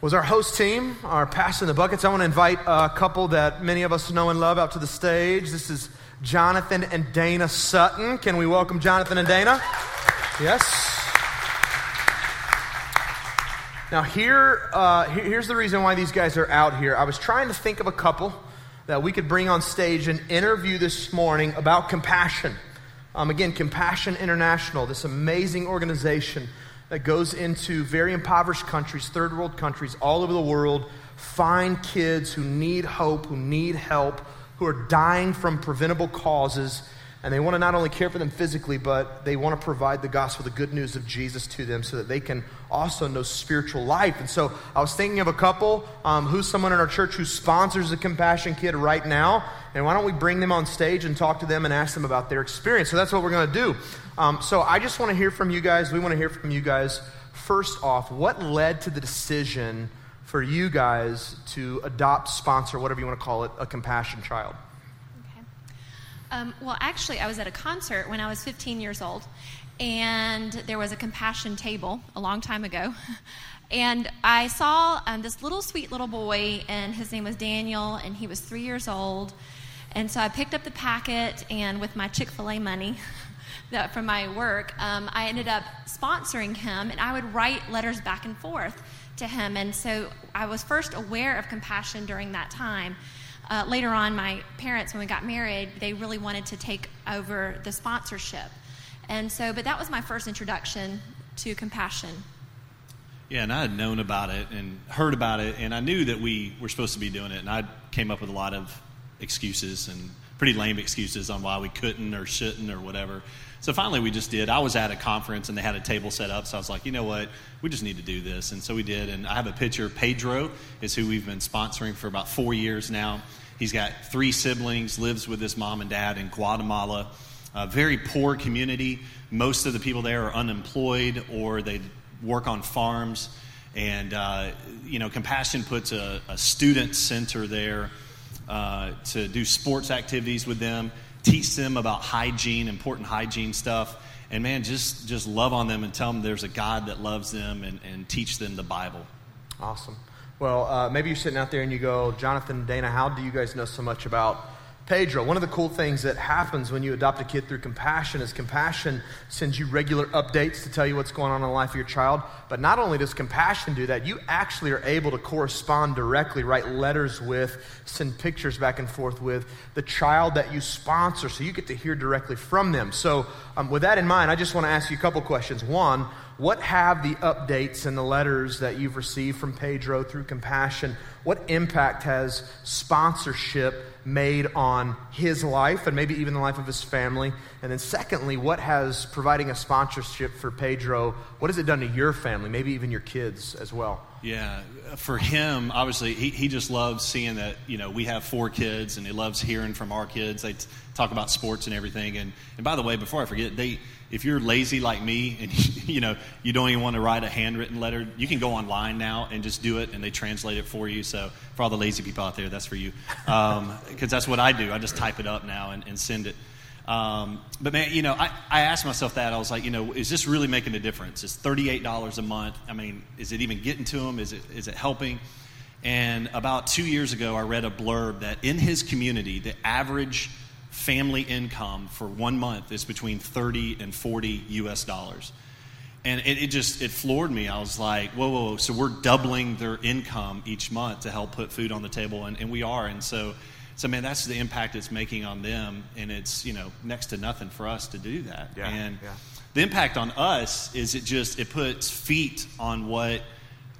was our host team, our Passing the Buckets. I want to invite a couple that many of us know and love out to the stage. This is Jonathan and Dana Sutton. Can we welcome Jonathan and Dana? Yes. Now, here, uh, here's the reason why these guys are out here. I was trying to think of a couple that we could bring on stage and interview this morning about compassion. Um, again, Compassion International, this amazing organization that goes into very impoverished countries, third world countries all over the world, find kids who need hope, who need help, who are dying from preventable causes. And they want to not only care for them physically, but they want to provide the gospel, the good news of Jesus to them so that they can also know spiritual life. And so I was thinking of a couple um, who's someone in our church who sponsors a Compassion Kid right now. And why don't we bring them on stage and talk to them and ask them about their experience? So that's what we're going to do. Um, so I just want to hear from you guys. We want to hear from you guys. First off, what led to the decision for you guys to adopt, sponsor, whatever you want to call it, a compassion child? Um, well, actually, I was at a concert when I was 15 years old, and there was a compassion table a long time ago. And I saw um, this little sweet little boy, and his name was Daniel, and he was three years old. And so I picked up the packet, and with my Chick fil A money, that from my work, um, I ended up sponsoring him, and I would write letters back and forth to him. And so I was first aware of compassion during that time. Uh, later on, my parents, when we got married, they really wanted to take over the sponsorship. And so, but that was my first introduction to compassion. Yeah, and I had known about it and heard about it, and I knew that we were supposed to be doing it, and I came up with a lot of excuses and pretty lame excuses on why we couldn't or shouldn't or whatever. So finally, we just did. I was at a conference and they had a table set up, so I was like, you know what, we just need to do this, and so we did. And I have a picture. Pedro is who we've been sponsoring for about four years now. He's got three siblings, lives with his mom and dad in Guatemala. A very poor community. Most of the people there are unemployed or they work on farms. And, uh, you know, Compassion puts a, a student center there uh, to do sports activities with them, teach them about hygiene, important hygiene stuff. And man, just, just love on them and tell them there's a God that loves them and, and teach them the Bible. Awesome. Well, uh, maybe you're sitting out there and you go, Jonathan, Dana, how do you guys know so much about Pedro. One of the cool things that happens when you adopt a kid through compassion is compassion sends you regular updates to tell you what's going on in the life of your child. But not only does compassion do that, you actually are able to correspond directly, write letters with, send pictures back and forth with the child that you sponsor. So you get to hear directly from them. So, um, with that in mind, I just want to ask you a couple questions. One, what have the updates and the letters that you've received from Pedro through compassion? What impact has sponsorship made on his life and maybe even the life of his family? And then, secondly, what has providing a sponsorship for Pedro, what has it done to your family, maybe even your kids as well? Yeah, for him, obviously, he, he just loves seeing that, you know, we have four kids and he loves hearing from our kids. They t- talk about sports and everything. And, and by the way, before I forget, they, if you're lazy like me and you know you don't even want to write a handwritten letter, you can go online now and just do it, and they translate it for you. So for all the lazy people out there, that's for you, because um, that's what I do. I just type it up now and, and send it. Um, but man, you know, I, I asked myself that. I was like, you know, is this really making a difference? Thirty-eight dollars a month. I mean, is it even getting to them? Is it is it helping? And about two years ago, I read a blurb that in his community, the average family income for one month is between 30 and 40 US dollars. And it, it, just, it floored me. I was like, whoa, whoa, whoa, so we're doubling their income each month to help put food on the table, and, and we are. And so, so man, that's the impact it's making on them, and it's, you know, next to nothing for us to do that. Yeah, and yeah. the impact on us is it just, it puts feet on what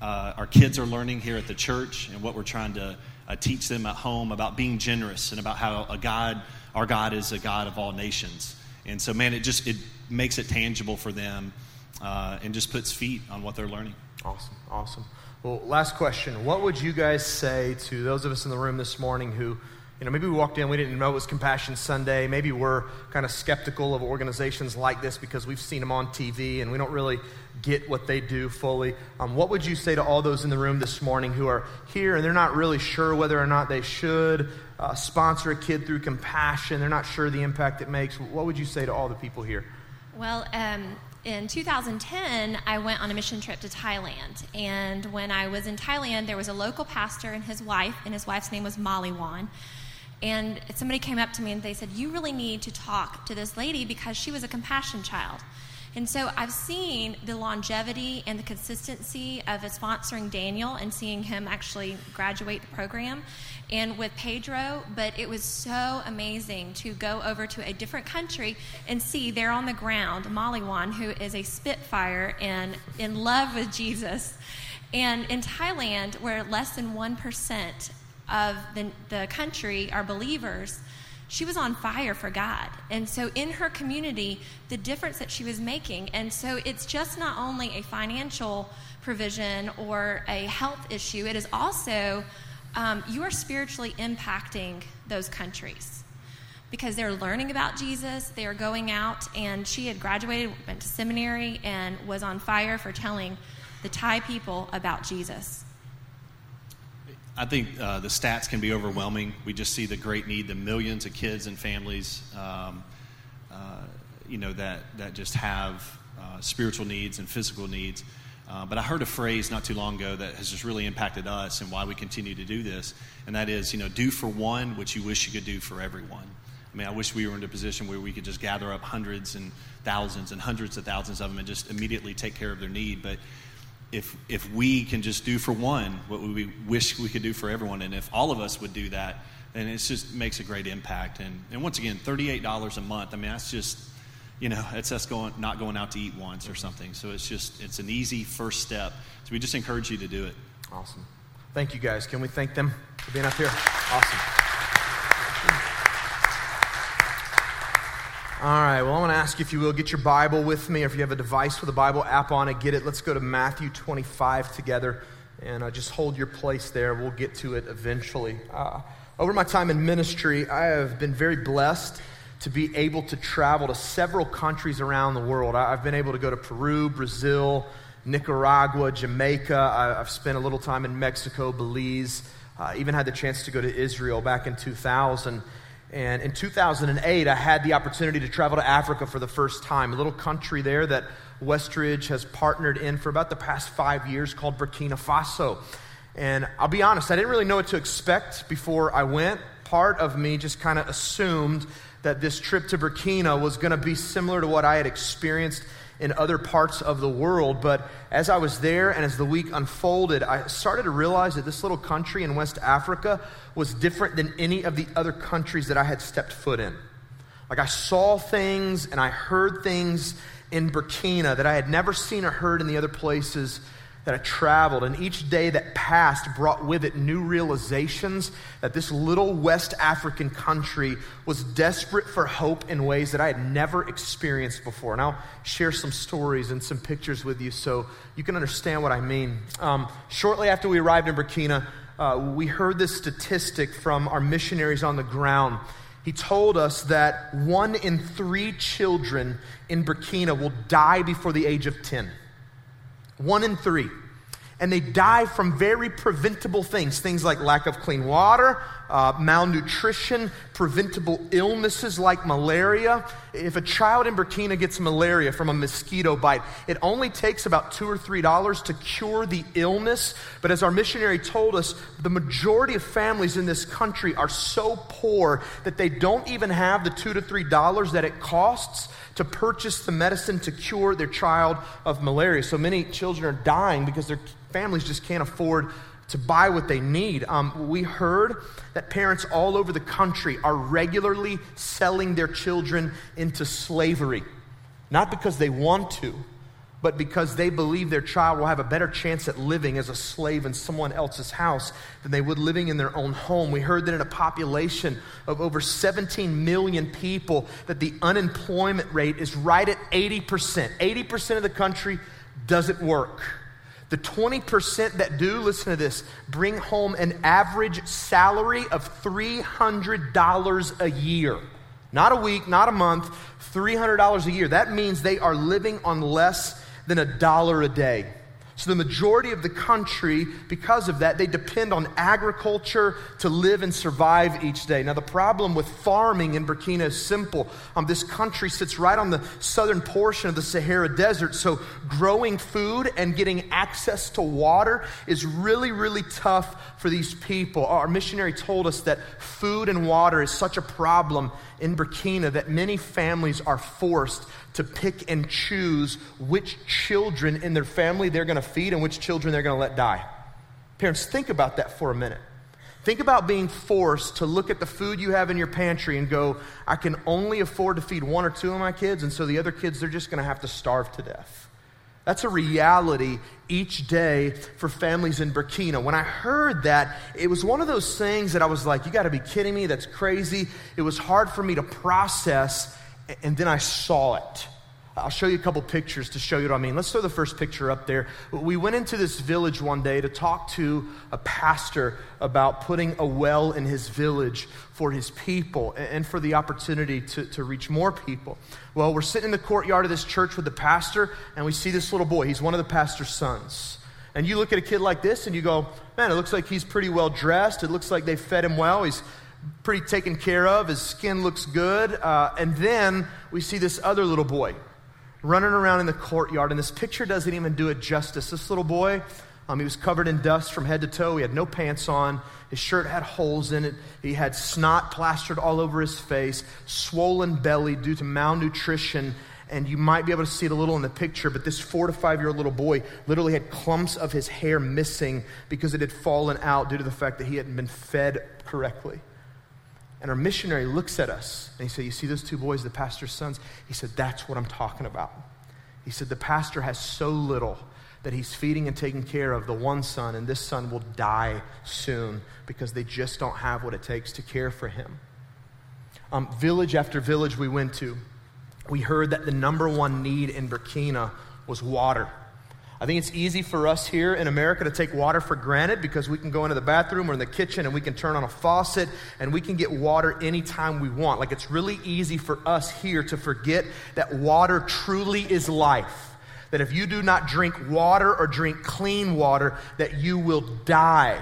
uh, our kids are learning here at the church and what we're trying to uh, teach them at home about being generous and about how a God – our God is a God of all nations. And so, man, it just it makes it tangible for them uh, and just puts feet on what they're learning. Awesome, awesome. Well, last question. What would you guys say to those of us in the room this morning who, you know, maybe we walked in, we didn't know it was Compassion Sunday. Maybe we're kind of skeptical of organizations like this because we've seen them on TV and we don't really get what they do fully. Um, what would you say to all those in the room this morning who are here and they're not really sure whether or not they should uh, sponsor a kid through compassion? They're not sure the impact it makes. What would you say to all the people here? Well, um, in 2010, I went on a mission trip to Thailand. And when I was in Thailand, there was a local pastor and his wife, and his wife's name was Maliwan. And somebody came up to me and they said, You really need to talk to this lady because she was a compassion child. And so I've seen the longevity and the consistency of sponsoring Daniel and seeing him actually graduate the program and with Pedro, but it was so amazing to go over to a different country and see there on the ground Maliwan, who is a Spitfire and in love with Jesus. And in Thailand, where less than 1% of the, the country are believers, she was on fire for God. And so in her community, the difference that she was making. And so it's just not only a financial provision or a health issue, it is also um, you are spiritually impacting those countries because they're learning about Jesus. They are going out, and she had graduated, went to seminary, and was on fire for telling the Thai people about Jesus. I think uh, the stats can be overwhelming. We just see the great need, the millions of kids and families, um, uh, you know, that, that just have uh, spiritual needs and physical needs. Uh, but I heard a phrase not too long ago that has just really impacted us and why we continue to do this, and that is, you know, do for one what you wish you could do for everyone. I mean, I wish we were in a position where we could just gather up hundreds and thousands and hundreds of thousands of them and just immediately take care of their need. But if if we can just do for one what we wish we could do for everyone, and if all of us would do that, then it just makes a great impact. And and once again, thirty eight dollars a month. I mean, that's just you know, it's us going, not going out to eat once or something. So it's just, it's an easy first step. So we just encourage you to do it. Awesome. Thank you guys. Can we thank them for being up here? Awesome. All right, well, I want to ask you if you will get your Bible with me, or if you have a device with a Bible app on it, get it. Let's go to Matthew 25 together, and uh, just hold your place there. We'll get to it eventually. Uh, over my time in ministry, I have been very blessed to be able to travel to several countries around the world. I've been able to go to Peru, Brazil, Nicaragua, Jamaica. I've spent a little time in Mexico, Belize. I even had the chance to go to Israel back in 2000. And in 2008, I had the opportunity to travel to Africa for the first time, a little country there that Westridge has partnered in for about the past five years called Burkina Faso. And I'll be honest, I didn't really know what to expect before I went. Part of me just kind of assumed that this trip to Burkina was going to be similar to what I had experienced in other parts of the world. But as I was there and as the week unfolded, I started to realize that this little country in West Africa was different than any of the other countries that I had stepped foot in. Like I saw things and I heard things in Burkina that I had never seen or heard in the other places that I traveled, and each day that passed brought with it new realizations that this little West African country was desperate for hope in ways that I had never experienced before. And I'll share some stories and some pictures with you so you can understand what I mean. Um, shortly after we arrived in Burkina, uh, we heard this statistic from our missionaries on the ground. He told us that one in three children in Burkina will die before the age of 10 one in three. And they die from very preventable things, things like lack of clean water, uh, malnutrition, preventable illnesses like malaria. If a child in Burkina gets malaria from a mosquito bite, it only takes about two or three dollars to cure the illness. But as our missionary told us, the majority of families in this country are so poor that they don't even have the two to three dollars that it costs to purchase the medicine to cure their child of malaria. So many children are dying because their families just can't afford to buy what they need. Um, we heard that parents all over the country are regularly selling their children into slavery, not because they want to, but because they believe their child will have a better chance at living as a slave in someone else's house than they would living in their own home. We heard that in a population of over 17 million people that the unemployment rate is right at 80%. 80% of the country doesn't work. The 20% that do, listen to this, bring home an average salary of $300 a year. Not a week, not a month, $300 a year. That means they are living on less than a dollar a day. So, the majority of the country, because of that, they depend on agriculture to live and survive each day. Now, the problem with farming in Burkina is simple. Um, this country sits right on the southern portion of the Sahara Desert, so growing food and getting access to water is really, really tough for these people. Our missionary told us that food and water is such a problem in Burkina that many families are forced to pick and choose which children in their family they're going to feed and which children they're going to let die. Parents, think about that for a minute. Think about being forced to look at the food you have in your pantry and go, I can only afford to feed one or two of my kids, and so the other kids, they're just going to have to starve to death. That's a reality each day for families in Burkina. When I heard that, it was one of those things that I was like, you got to be kidding me. That's crazy. It was hard for me to process and then I saw it. I'll show you a couple pictures to show you what I mean. Let's throw the first picture up there. We went into this village one day to talk to a pastor about putting a well in his village for his people and for the opportunity to, to reach more people. Well, we're sitting in the courtyard of this church with the pastor, and we see this little boy. He's one of the pastor's sons. And you look at a kid like this and you go, man, it looks like he's pretty well dressed. It looks like they fed him well. He's pretty taken care of. His skin looks good. Uh, and then we see this other little boy running around in the courtyard. And this picture doesn't even do it justice. This little boy, um, he was covered in dust from head to toe. He had no pants on. His shirt had holes in it. He had snot plastered all over his face, swollen belly due to malnutrition. And you might be able to see it a little in the picture, but this four to five year old little boy literally had clumps of his hair missing because it had fallen out due to the fact that he hadn't been fed correctly. And our missionary looks at us and he said, You see those two boys, the pastor's sons? He said, That's what I'm talking about. He said, The pastor has so little that he's feeding and taking care of the one son, and this son will die soon because they just don't have what it takes to care for him. Um, village after village we went to, we heard that the number one need in Burkina was water. I think it's easy for us here in America to take water for granted because we can go into the bathroom or in the kitchen and we can turn on a faucet and we can get water anytime we want. Like it's really easy for us here to forget that water truly is life. That if you do not drink water or drink clean water, that you will die.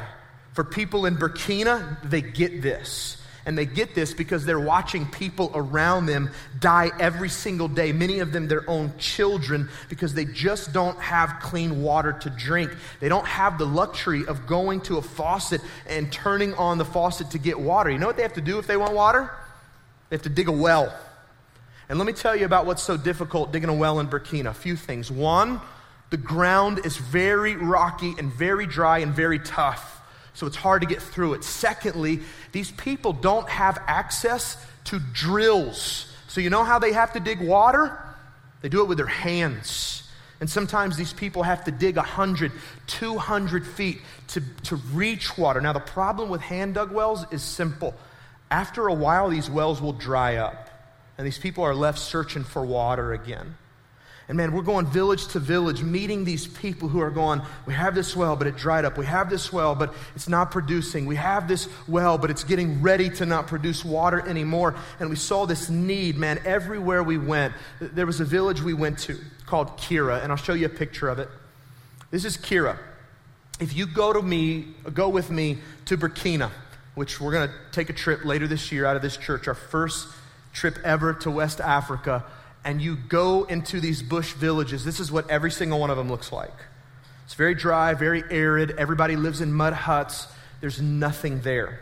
For people in Burkina, they get this. And they get this because they're watching people around them die every single day, many of them their own children, because they just don't have clean water to drink. They don't have the luxury of going to a faucet and turning on the faucet to get water. You know what they have to do if they want water? They have to dig a well. And let me tell you about what's so difficult digging a well in Burkina. A few things. One, the ground is very rocky and very dry and very tough so it's hard to get through it. Secondly, these people don't have access to drills. So you know how they have to dig water? They do it with their hands. And sometimes these people have to dig 100, 200 feet to, to reach water. Now, the problem with hand dug wells is simple. After a while, these wells will dry up, and these people are left searching for water again. And man, we're going village to village, meeting these people who are going, we have this well, but it dried up. We have this well, but it's not producing. We have this well, but it's getting ready to not produce water anymore. And we saw this need, man, everywhere we went. There was a village we went to called Kira, and I'll show you a picture of it. This is Kira. If you go to me, go with me to Burkina, which we're going to take a trip later this year out of this church, our first trip ever to West Africa and you go into these bush villages, this is what every single one of them looks like. It's very dry, very arid. Everybody lives in mud huts. There's nothing there.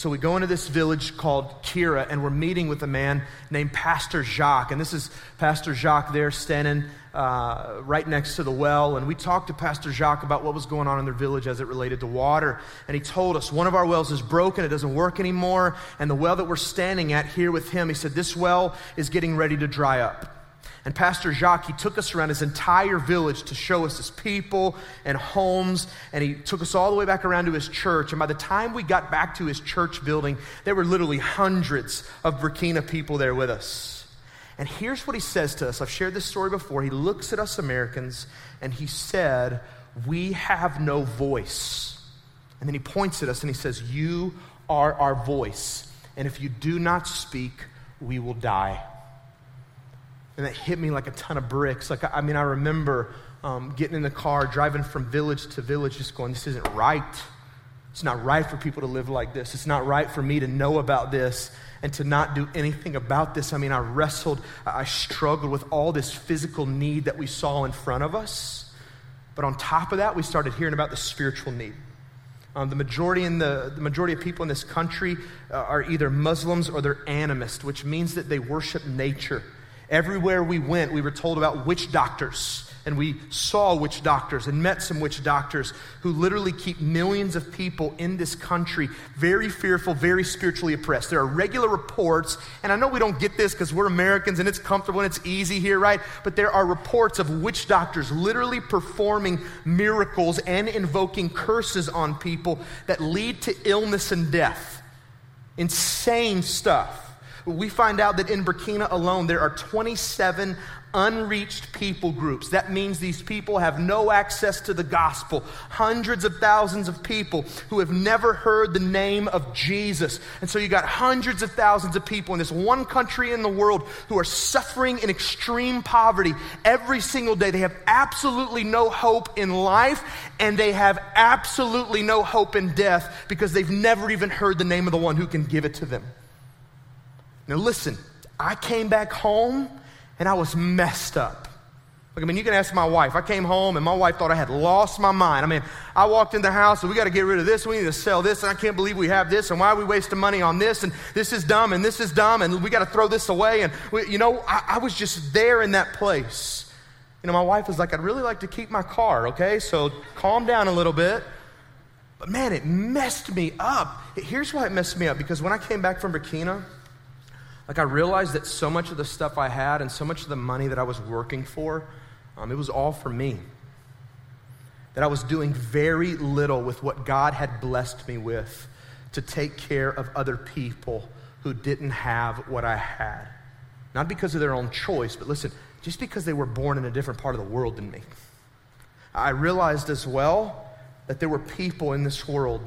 So we go into this village called Kira, and we're meeting with a man named Pastor Jacques. And this is Pastor Jacques there standing uh, right next to the well. And we talked to Pastor Jacques about what was going on in their village as it related to water. And he told us one of our wells is broken, it doesn't work anymore. And the well that we're standing at here with him, he said, This well is getting ready to dry up. And Pastor Jacques, he took us around his entire village to show us his people and homes. And he took us all the way back around to his church. And by the time we got back to his church building, there were literally hundreds of Burkina people there with us. And here's what he says to us. I've shared this story before. He looks at us Americans and he said, We have no voice. And then he points at us and he says, You are our voice. And if you do not speak, we will die. And that hit me like a ton of bricks. Like, I mean, I remember um, getting in the car, driving from village to village, just going, this isn't right. It's not right for people to live like this. It's not right for me to know about this and to not do anything about this. I mean, I wrestled, I struggled with all this physical need that we saw in front of us. But on top of that, we started hearing about the spiritual need. Um, the, majority in the, the majority of people in this country uh, are either Muslims or they're animist, which means that they worship nature. Everywhere we went, we were told about witch doctors and we saw witch doctors and met some witch doctors who literally keep millions of people in this country very fearful, very spiritually oppressed. There are regular reports, and I know we don't get this because we're Americans and it's comfortable and it's easy here, right? But there are reports of witch doctors literally performing miracles and invoking curses on people that lead to illness and death. Insane stuff. We find out that in Burkina alone, there are 27 unreached people groups. That means these people have no access to the gospel. Hundreds of thousands of people who have never heard the name of Jesus. And so you got hundreds of thousands of people in this one country in the world who are suffering in extreme poverty every single day. They have absolutely no hope in life and they have absolutely no hope in death because they've never even heard the name of the one who can give it to them. Now listen, I came back home and I was messed up. Look, I mean, you can ask my wife. I came home and my wife thought I had lost my mind. I mean, I walked in the house and we got to get rid of this. We need to sell this. And I can't believe we have this. And why are we wasting money on this? And this is dumb and this is dumb. And we got to throw this away. And, we, you know, I, I was just there in that place. You know, my wife was like, I'd really like to keep my car, okay? So calm down a little bit. But man, it messed me up. Here's why it messed me up because when I came back from Burkina, like, I realized that so much of the stuff I had and so much of the money that I was working for, um, it was all for me. That I was doing very little with what God had blessed me with to take care of other people who didn't have what I had. Not because of their own choice, but listen, just because they were born in a different part of the world than me. I realized as well that there were people in this world,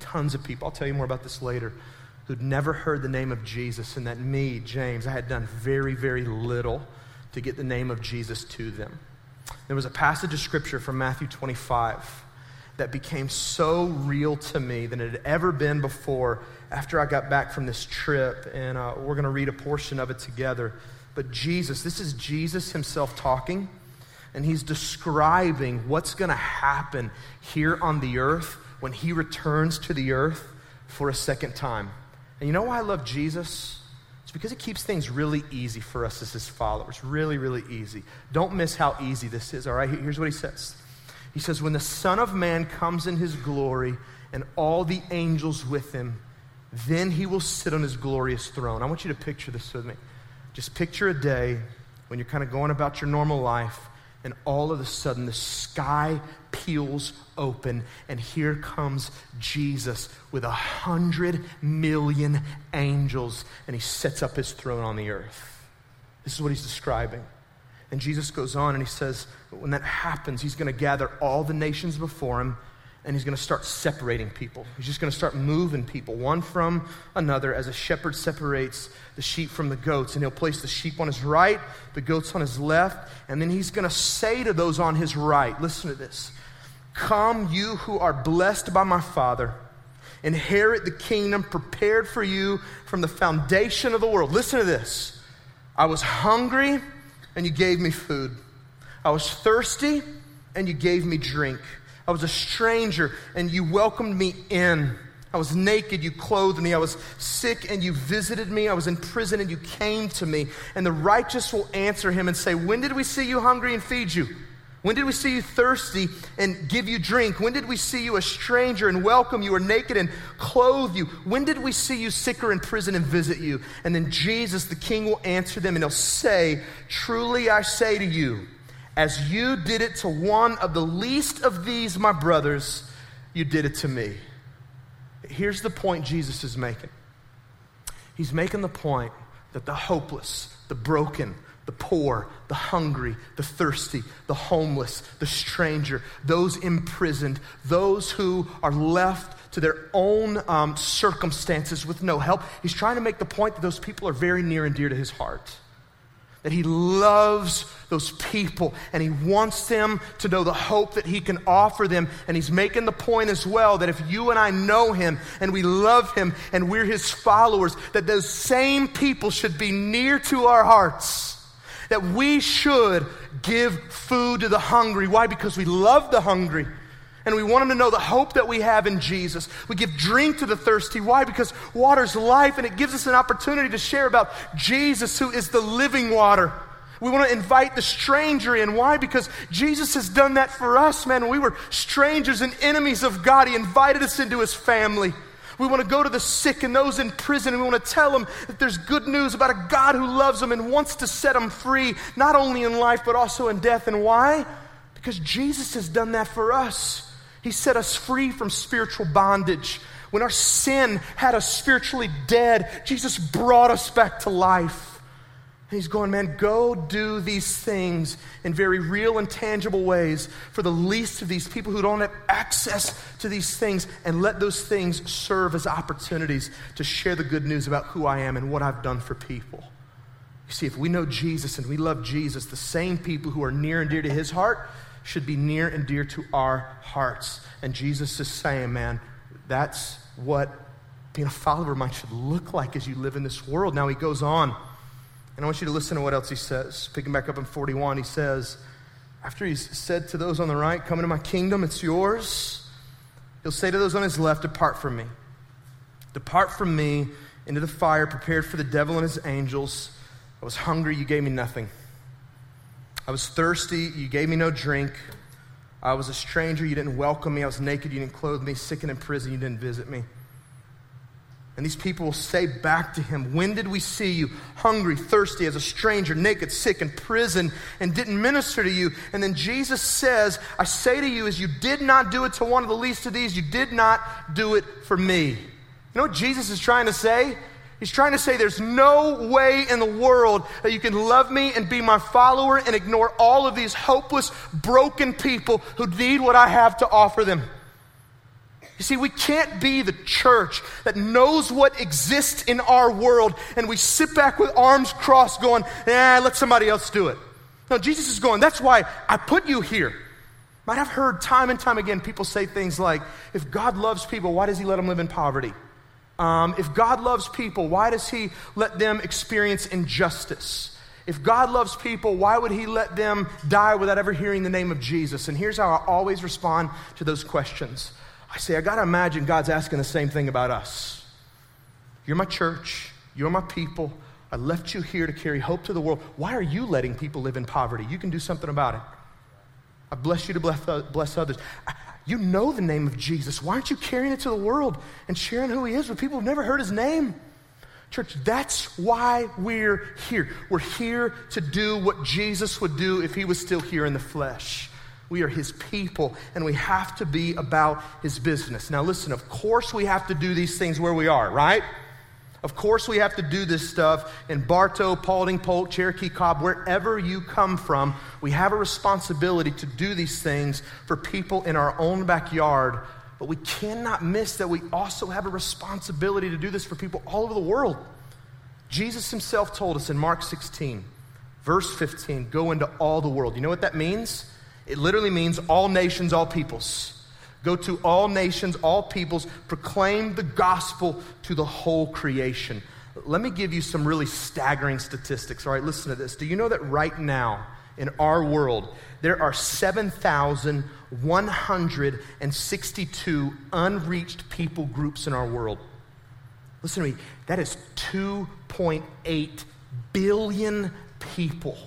tons of people, I'll tell you more about this later, who'd never heard the name of Jesus, and that me, James, I had done very, very little to get the name of Jesus to them. There was a passage of scripture from Matthew 25 that became so real to me than it had ever been before after I got back from this trip, and uh, we're going to read a portion of it together. But Jesus, this is Jesus himself talking, and he's describing what's going to happen here on the earth when he returns to the earth for a second time. And you know why I love Jesus? It's because it keeps things really easy for us as his followers. Really, really easy. Don't miss how easy this is, all right? Here's what he says He says, When the Son of Man comes in his glory and all the angels with him, then he will sit on his glorious throne. I want you to picture this with me. Just picture a day when you're kind of going about your normal life and all of a sudden the sky peels open, and here comes Jesus with a hundred million angels, and he sets up his throne on the earth. This is what he's describing. And Jesus goes on and he says, when that happens, he's going to gather all the nations before him and he's going to start separating people. He's just going to start moving people one from another as a shepherd separates the sheep from the goats. And he'll place the sheep on his right, the goats on his left, and then he's going to say to those on his right, listen to this Come, you who are blessed by my Father, inherit the kingdom prepared for you from the foundation of the world. Listen to this. I was hungry, and you gave me food. I was thirsty, and you gave me drink. I was a stranger and you welcomed me in. I was naked, you clothed me. I was sick and you visited me. I was in prison and you came to me. And the righteous will answer him and say, When did we see you hungry and feed you? When did we see you thirsty and give you drink? When did we see you a stranger and welcome you or naked and clothe you? When did we see you sick or in prison and visit you? And then Jesus, the King, will answer them and he'll say, Truly I say to you, as you did it to one of the least of these, my brothers, you did it to me. Here's the point Jesus is making He's making the point that the hopeless, the broken, the poor, the hungry, the thirsty, the homeless, the stranger, those imprisoned, those who are left to their own um, circumstances with no help. He's trying to make the point that those people are very near and dear to his heart. that he loves those people and he wants them to know the hope that he can offer them. And he's making the point as well that if you and I know him and we love him and we're his followers, that those same people should be near to our hearts. That we should give food to the hungry. Why? Because we love the hungry. And we want them to know the hope that we have in Jesus. We give drink to the thirsty. Why? Because water's life and it gives us an opportunity to share about Jesus, who is the living water. We want to invite the stranger in. Why? Because Jesus has done that for us, man. we were strangers and enemies of God, He invited us into His family. We want to go to the sick and those in prison, and we want to tell them that there's good news about a God who loves them and wants to set them free, not only in life, but also in death. And why? Because Jesus has done that for us. He set us free from spiritual bondage. When our sin had us spiritually dead, Jesus brought us back to life. He's going, man, go do these things in very real and tangible ways for the least of these people who don't have access to these things, and let those things serve as opportunities to share the good news about who I am and what I've done for people. You see, if we know Jesus and we love Jesus, the same people who are near and dear to his heart should be near and dear to our hearts. And Jesus is saying, man, that's what being a follower of mine should look like as you live in this world. Now he goes on, and I want you to listen to what else he says. Picking back up in 41, he says, after he's said to those on the right, Come into my kingdom, it's yours, he'll say to those on his left, Depart from me. Depart from me into the fire prepared for the devil and his angels. I was hungry, you gave me nothing. I was thirsty, you gave me no drink. I was a stranger, you didn't welcome me. I was naked, you didn't clothe me. Sick and in prison, you didn't visit me. And these people will say back to him, When did we see you hungry, thirsty, as a stranger, naked, sick, in prison, and didn't minister to you? And then Jesus says, I say to you, as you did not do it to one of the least of these, you did not do it for me. You know what Jesus is trying to say? He's trying to say there's no way in the world that you can love me and be my follower and ignore all of these hopeless, broken people who need what I have to offer them. You see, we can't be the church that knows what exists in our world and we sit back with arms crossed going, eh, let somebody else do it. No, Jesus is going, that's why I put you here. i've heard time and time again people say things like, if God loves people, why does he let them live in poverty? Um, if God loves people, why does He let them experience injustice? If God loves people, why would He let them die without ever hearing the name of Jesus? And here's how I always respond to those questions I say, I got to imagine God's asking the same thing about us. You're my church, you're my people. I left you here to carry hope to the world. Why are you letting people live in poverty? You can do something about it. I bless you to bless, uh, bless others. You know the name of Jesus. Why aren't you carrying it to the world and sharing who he is with people who've never heard his name? Church, that's why we're here. We're here to do what Jesus would do if he was still here in the flesh. We are his people, and we have to be about his business. Now, listen, of course, we have to do these things where we are, right? Of course, we have to do this stuff in Bartow, Paulding, Polk, Cherokee, Cobb, wherever you come from. We have a responsibility to do these things for people in our own backyard. But we cannot miss that we also have a responsibility to do this for people all over the world. Jesus himself told us in Mark 16, verse 15, go into all the world. You know what that means? It literally means all nations, all peoples. Go to all nations, all peoples, proclaim the gospel to the whole creation. Let me give you some really staggering statistics. All right, listen to this. Do you know that right now in our world, there are 7,162 unreached people groups in our world? Listen to me. That is 2.8 billion people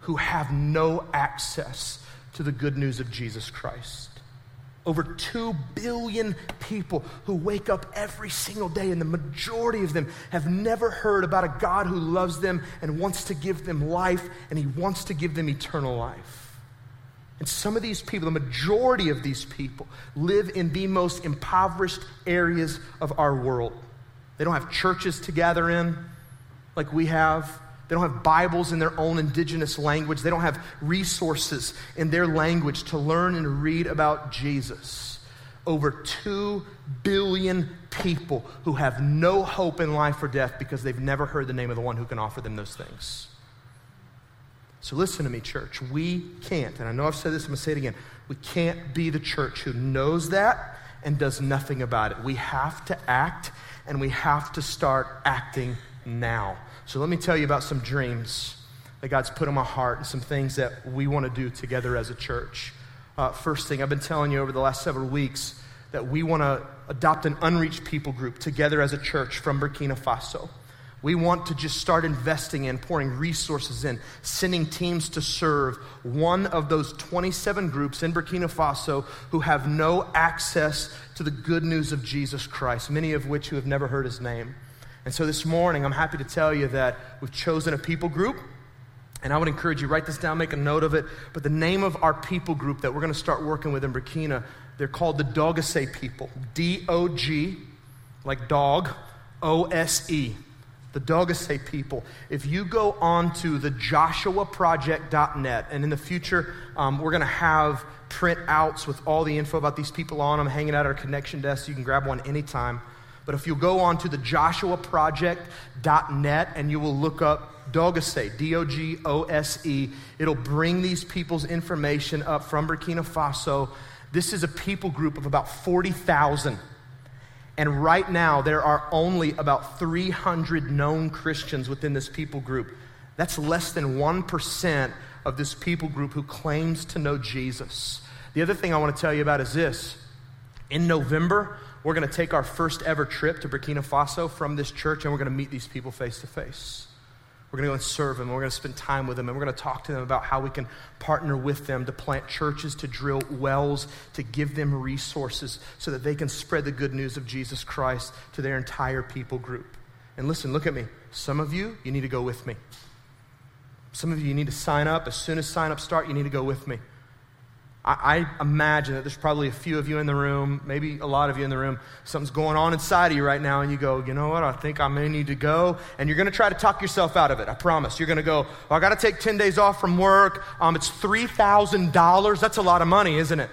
who have no access to the good news of Jesus Christ. Over 2 billion people who wake up every single day, and the majority of them have never heard about a God who loves them and wants to give them life, and He wants to give them eternal life. And some of these people, the majority of these people, live in the most impoverished areas of our world. They don't have churches to gather in like we have. They don't have Bibles in their own indigenous language. They don't have resources in their language to learn and read about Jesus. Over 2 billion people who have no hope in life or death because they've never heard the name of the one who can offer them those things. So listen to me, church. We can't, and I know I've said this, I'm going to say it again. We can't be the church who knows that and does nothing about it. We have to act, and we have to start acting now. So let me tell you about some dreams that God's put in my heart and some things that we want to do together as a church. Uh, first thing, I've been telling you over the last several weeks that we want to adopt an unreached people group together as a church from Burkina Faso. We want to just start investing in, pouring resources in, sending teams to serve one of those 27 groups in Burkina Faso who have no access to the good news of Jesus Christ, many of which who have never heard his name. And so this morning, I'm happy to tell you that we've chosen a people group. And I would encourage you, write this down, make a note of it. But the name of our people group that we're going to start working with in Burkina, they're called the Dogose people. D O G, like dog, O S E the Dogose people, if you go on to the joshuaproject.net, and in the future, um, we're going to have printouts with all the info about these people on them hanging out at our connection desk. You can grab one anytime. But if you go on to the joshuaproject.net and you will look up Dogose, D O G O S E, it'll bring these people's information up from Burkina Faso. This is a people group of about 40,000. And right now, there are only about 300 known Christians within this people group. That's less than 1% of this people group who claims to know Jesus. The other thing I want to tell you about is this. In November, we're going to take our first ever trip to Burkina Faso from this church, and we're going to meet these people face to face. We're going to go and serve them. We're going to spend time with them. And we're going to talk to them about how we can partner with them to plant churches, to drill wells, to give them resources so that they can spread the good news of Jesus Christ to their entire people group. And listen, look at me. Some of you, you need to go with me. Some of you, you need to sign up. As soon as sign up start, you need to go with me. I, I, imagine that there's probably a few of you in the room, maybe a lot of you in the room, something's going on inside of you right now, and you go, you know what, I think I may need to go. And you're going to try to talk yourself out of it, I promise. You're going to go, well, I got to take 10 days off from work. Um, it's $3,000. That's a lot of money, isn't it?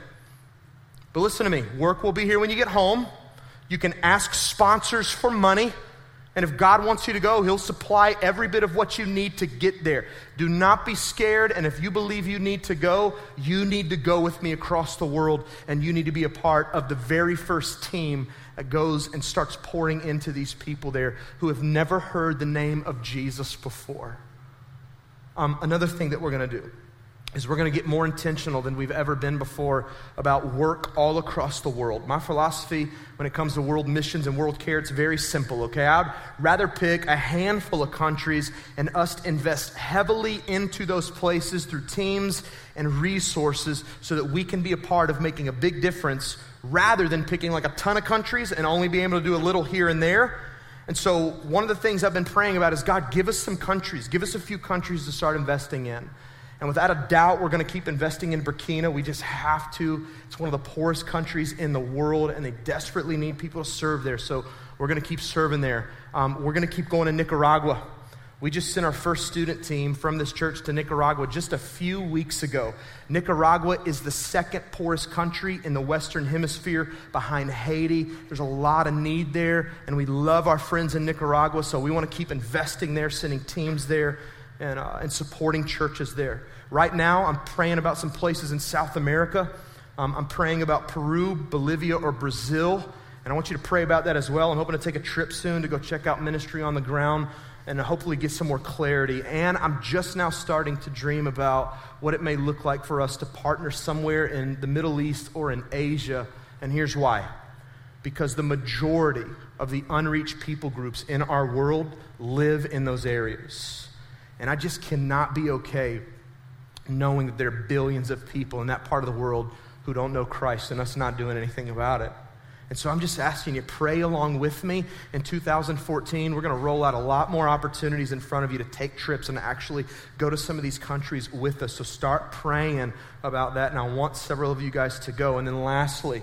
But listen to me work will be here when you get home. You can ask sponsors for money. And if God wants you to go, He'll supply every bit of what you need to get there. Do not be scared. And if you believe you need to go, you need to go with me across the world. And you need to be a part of the very first team that goes and starts pouring into these people there who have never heard the name of Jesus before. Um, another thing that we're going to do is we're going to get more intentional than we've ever been before about work all across the world. My philosophy when it comes to world missions and world care, it's very simple, okay? I'd rather pick a handful of countries and us invest heavily into those places through teams and resources so that we can be a part of making a big difference rather than picking like a ton of countries and only being able to do a little here and there. And so, one of the things I've been praying about is God, give us some countries, give us a few countries to start investing in. And without a doubt, we're going to keep investing in Burkina. We just have to. It's one of the poorest countries in the world, and they desperately need people to serve there. So we're going to keep serving there. Um, we're going to keep going to Nicaragua. We just sent our first student team from this church to Nicaragua just a few weeks ago. Nicaragua is the second poorest country in the Western Hemisphere behind Haiti. There's a lot of need there, and we love our friends in Nicaragua, so we want to keep investing there, sending teams there and, uh, and supporting churches there. Right now, I'm praying about some places in South America. Um, I'm praying about Peru, Bolivia, or Brazil. And I want you to pray about that as well. I'm hoping to take a trip soon to go check out ministry on the ground and hopefully get some more clarity. And I'm just now starting to dream about what it may look like for us to partner somewhere in the Middle East or in Asia. And here's why because the majority of the unreached people groups in our world live in those areas. And I just cannot be okay knowing that there are billions of people in that part of the world who don't know Christ and us not doing anything about it. And so I'm just asking you, pray along with me. In 2014, we're going to roll out a lot more opportunities in front of you to take trips and actually go to some of these countries with us. So start praying about that. And I want several of you guys to go. And then lastly,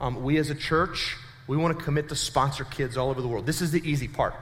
um, we as a church, we want to commit to sponsor kids all over the world. This is the easy part.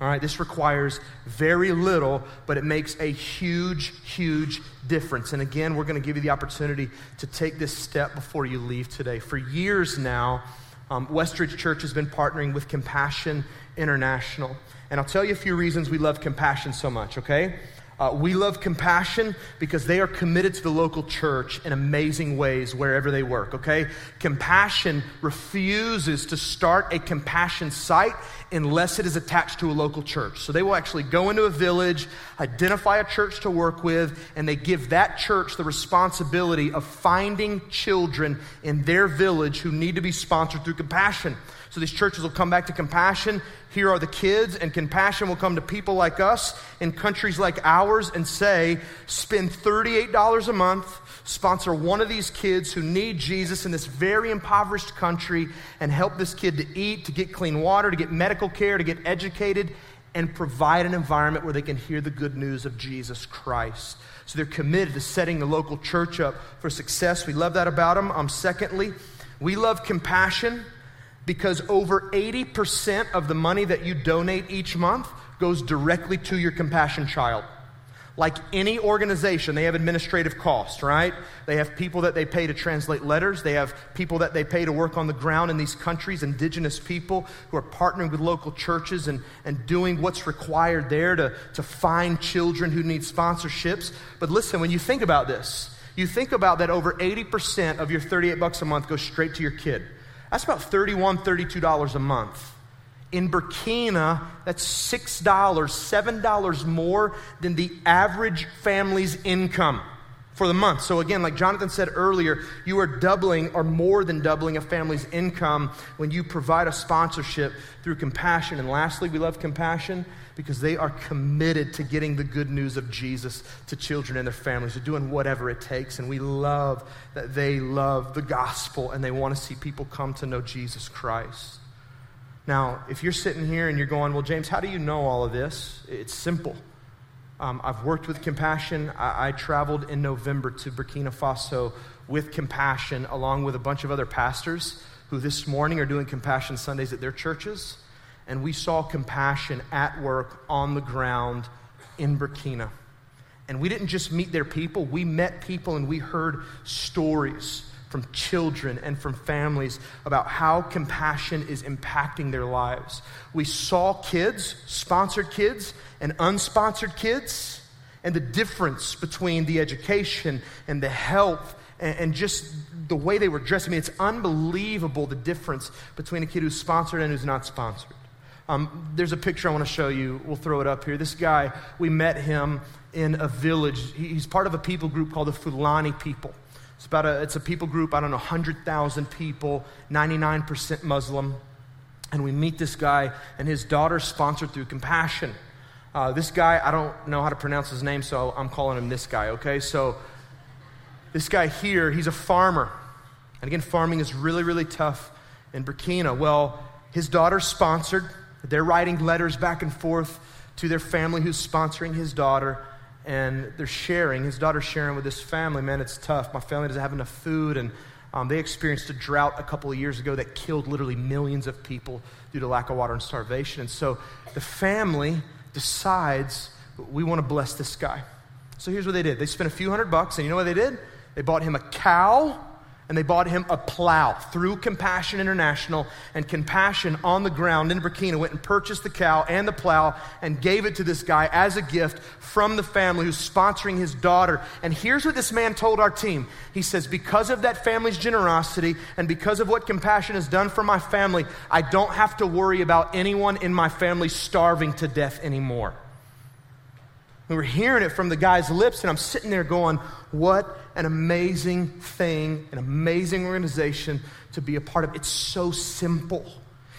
All right, this requires very little, but it makes a huge, huge difference. And again, we're going to give you the opportunity to take this step before you leave today. For years now, um, Westridge Church has been partnering with Compassion International. And I'll tell you a few reasons we love Compassion so much, okay? Uh, we love compassion because they are committed to the local church in amazing ways wherever they work, okay? Compassion refuses to start a compassion site unless it is attached to a local church. So they will actually go into a village, identify a church to work with, and they give that church the responsibility of finding children in their village who need to be sponsored through compassion. So these churches will come back to compassion. Here are the kids, and compassion will come to people like us in countries like ours and say, spend $38 a month, sponsor one of these kids who need Jesus in this very impoverished country, and help this kid to eat, to get clean water, to get medical care, to get educated, and provide an environment where they can hear the good news of Jesus Christ. So they're committed to setting the local church up for success. We love that about them. Um, secondly, we love compassion because over 80% of the money that you donate each month goes directly to your compassion child. Like any organization, they have administrative costs, right? They have people that they pay to translate letters. They have people that they pay to work on the ground in these countries, indigenous people who are partnering with local churches and, and doing what's required there to, to find children who need sponsorships. But listen, when you think about this, you think about that over 80% of your 38 bucks a month goes straight to your kid. That's about $31, $32 a month. In Burkina, that's $6, $7 more than the average family's income for the month. So, again, like Jonathan said earlier, you are doubling or more than doubling a family's income when you provide a sponsorship through compassion. And lastly, we love compassion because they are committed to getting the good news of Jesus to children and their families, to doing whatever it takes. And we love that they love the gospel and they want to see people come to know Jesus Christ. Now, if you're sitting here and you're going, Well, James, how do you know all of this? It's simple. Um, I've worked with Compassion. I, I traveled in November to Burkina Faso with Compassion, along with a bunch of other pastors who this morning are doing Compassion Sundays at their churches and we saw compassion at work on the ground in Burkina. And we didn't just meet their people, we met people and we heard stories from children and from families about how compassion is impacting their lives. We saw kids, sponsored kids, and unsponsored kids, and the difference between the education and the health and, just the way they were dressed. I mean, it's unbelievable the difference between a kid who's sponsored and who's not sponsored. Um, there's a picture I want to show you. We'll throw it up here. This guy, we met him in a village. He's part of a people group called the Fulani people. It's about a, it's a people group, I don't know, 100,000 people, 99% Muslim. And we meet this guy, and his daughter sponsored through Compassion. Uh, this guy, I don't know how to pronounce his name, so I'm calling him this guy, okay? So this guy here, he's a farmer. And again, farming is really, really tough in Burkina. Well, his daughter sponsored they're writing letters back and forth to their family who's sponsoring his daughter, and they're sharing. His daughter's sharing with his family, man, it's tough. My family doesn't have enough food, and um, they experienced a drought a couple of years ago that killed literally millions of people due to lack of water and starvation. And so the family decides, we want to bless this guy. So here's what they did they spent a few hundred bucks, and you know what they did? They bought him a cow and they bought him a plow through Compassion International. And Compassion on the ground in Burkina went and purchased the cow and the plow and gave it to this guy as a gift from the family who's sponsoring his daughter. And here's what this man told our team He says, Because of that family's generosity and because of what Compassion has done for my family, I don't have to worry about anyone in my family starving to death anymore. We were hearing it from the guy's lips, and I'm sitting there going, What an amazing thing, an amazing organization to be a part of. It's so simple.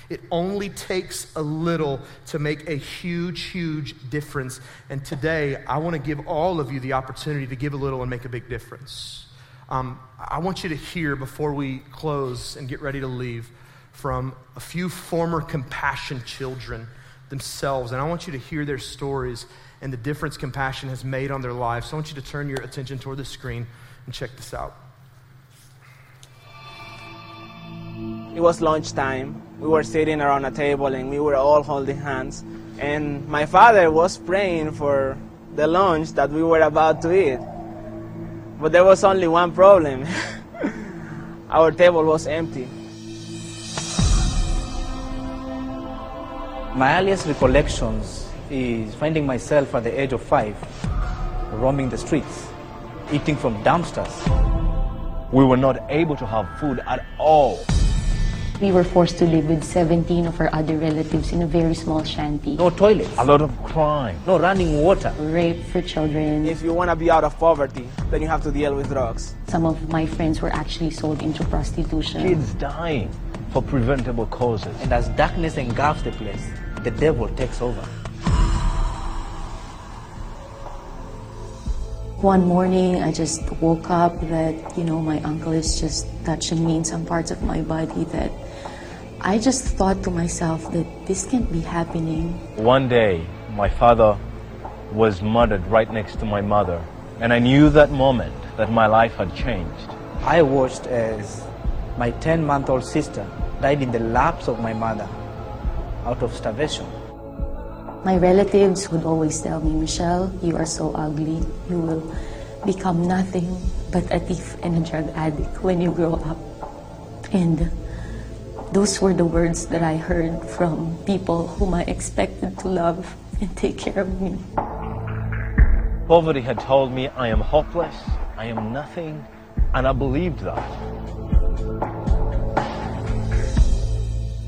It only takes a little to make a huge, huge difference. And today, I want to give all of you the opportunity to give a little and make a big difference. Um, I want you to hear before we close and get ready to leave from a few former compassion children themselves. And I want you to hear their stories and the difference compassion has made on their lives. So I want you to turn your attention toward the screen and check this out. It was lunchtime. We were sitting around a table and we were all holding hands. And my father was praying for the lunch that we were about to eat. But there was only one problem our table was empty. My earliest recollections is finding myself at the age of five roaming the streets, eating from dumpsters. We were not able to have food at all. We were forced to live with 17 of our other relatives in a very small shanty. No toilets, A lot of crime. no running water. Rape for children. If you want to be out of poverty, then you have to deal with drugs. Some of my friends were actually sold into prostitution. Kids dying for preventable causes. And as darkness engulfs the place, the devil takes over. One morning, I just woke up that, you know, my uncle is just touching me in some parts of my body that I just thought to myself that this can't be happening. One day, my father was murdered right next to my mother. And I knew that moment that my life had changed. I watched as my 10 month old sister died in the laps of my mother out of starvation. My relatives would always tell me, Michelle, you are so ugly. You will become nothing but a thief and a drug addict when you grow up. And those were the words that I heard from people whom I expected to love and take care of me. Poverty had told me I am hopeless, I am nothing, and I believed that.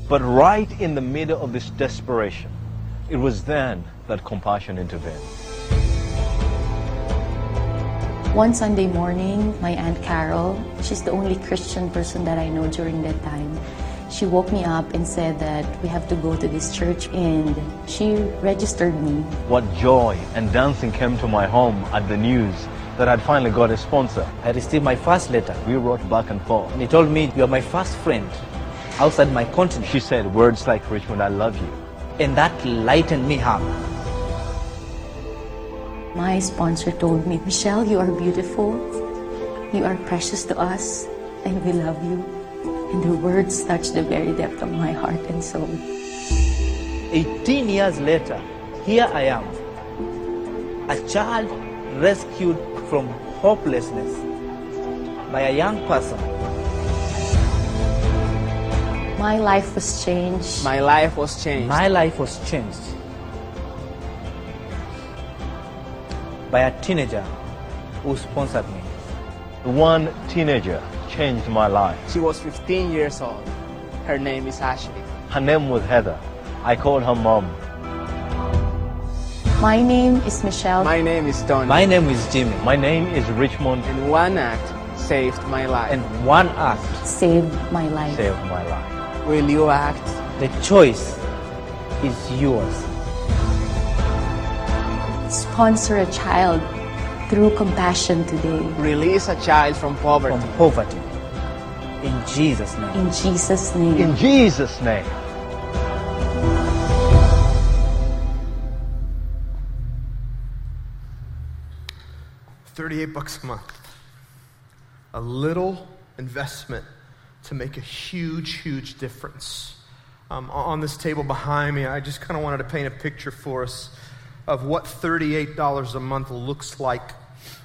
But right in the middle of this desperation, it was then that compassion intervened. One Sunday morning, my Aunt Carol, she's the only Christian person that I know during that time, she woke me up and said that we have to go to this church and she registered me. What joy and dancing came to my home at the news that I'd finally got a sponsor. I received my first letter, We wrote back and forth. and he told me, You are my first friend outside my continent. She said words like, Richmond, I love you. And that lightened me up. My sponsor told me, Michelle, you are beautiful. You are precious to us, and we love you. And the words touched the very depth of my heart and soul. 18 years later, here I am, a child rescued from hopelessness by a young person. My life was changed. My life was changed. My life was changed by a teenager who sponsored me. One teenager changed my life. She was 15 years old. Her name is Ashley. Her name was Heather. I called her mom. My name is Michelle. My name is Tony. My name is Jimmy, My name is Richmond. and one act saved my life. and one act saved my life. Saved my life. Will you act? The choice is yours. Sponsor a child through compassion today. Release a child from poverty. From poverty. In Jesus' name. In Jesus' name. In Jesus' name. Thirty-eight bucks a month. A little investment to make a huge, huge difference. Um, on this table behind me, I just kind of wanted to paint a picture for us of what $38 a month looks like.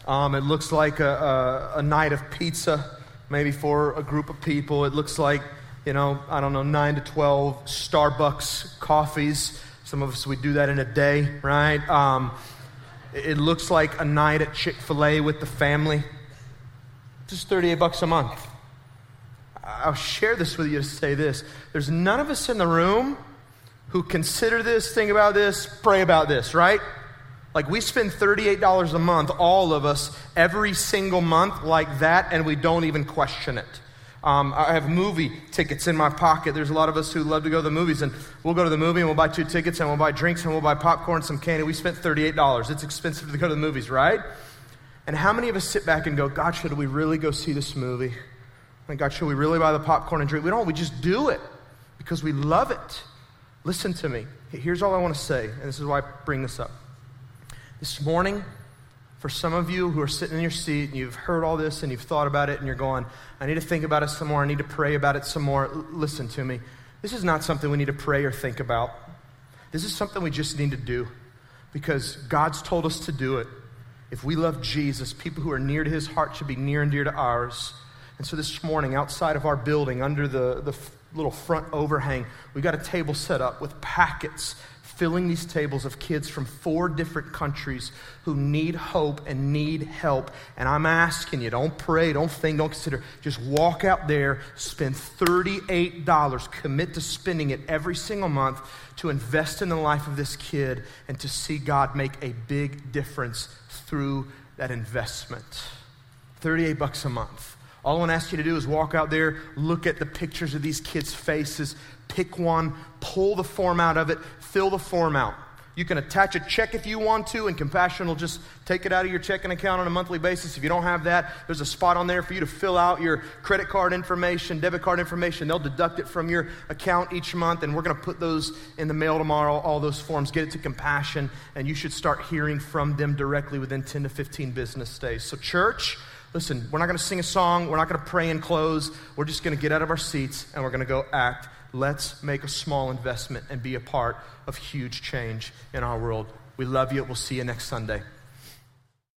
Um, it looks like a, a, a night of pizza, maybe for a group of people. It looks like, you know, I don't know, 9 to 12 Starbucks coffees. Some of us, we do that in a day, right? Um, it looks like a night at Chick fil A with the family. Just 38 bucks a month. I'll share this with you to say this. There's none of us in the room who consider this, think about this, pray about this, right? Like we spend $38 a month, all of us, every single month like that, and we don't even question it. Um, I have movie tickets in my pocket. There's a lot of us who love to go to the movies, and we'll go to the movie and we'll buy two tickets and we'll buy drinks and we'll buy popcorn, some candy. We spent $38. It's expensive to go to the movies, right? And how many of us sit back and go, God, should we really go see this movie? Like, God, should we really buy the popcorn and drink? We don't. We just do it because we love it. Listen to me. Here's all I want to say, and this is why I bring this up. This morning, for some of you who are sitting in your seat and you've heard all this and you've thought about it and you're going, I need to think about it some more. I need to pray about it some more. L- listen to me. This is not something we need to pray or think about. This is something we just need to do because God's told us to do it. If we love Jesus, people who are near to his heart should be near and dear to ours. And so this morning, outside of our building, under the, the f- little front overhang, we got a table set up with packets filling these tables of kids from four different countries who need hope and need help. And I'm asking you, don't pray, don't think, don't consider. Just walk out there, spend $38, commit to spending it every single month to invest in the life of this kid and to see God make a big difference through that investment. 38 bucks a month. All I want to ask you to do is walk out there, look at the pictures of these kids' faces, pick one, pull the form out of it, fill the form out. You can attach a check if you want to, and Compassion will just take it out of your checking account on a monthly basis. If you don't have that, there's a spot on there for you to fill out your credit card information, debit card information. They'll deduct it from your account each month, and we're going to put those in the mail tomorrow, all those forms. Get it to Compassion, and you should start hearing from them directly within 10 to 15 business days. So, church, listen, we're not going to sing a song, we're not going to pray and close. We're just going to get out of our seats, and we're going to go act let's make a small investment and be a part of huge change in our world. We love you. We'll see you next Sunday.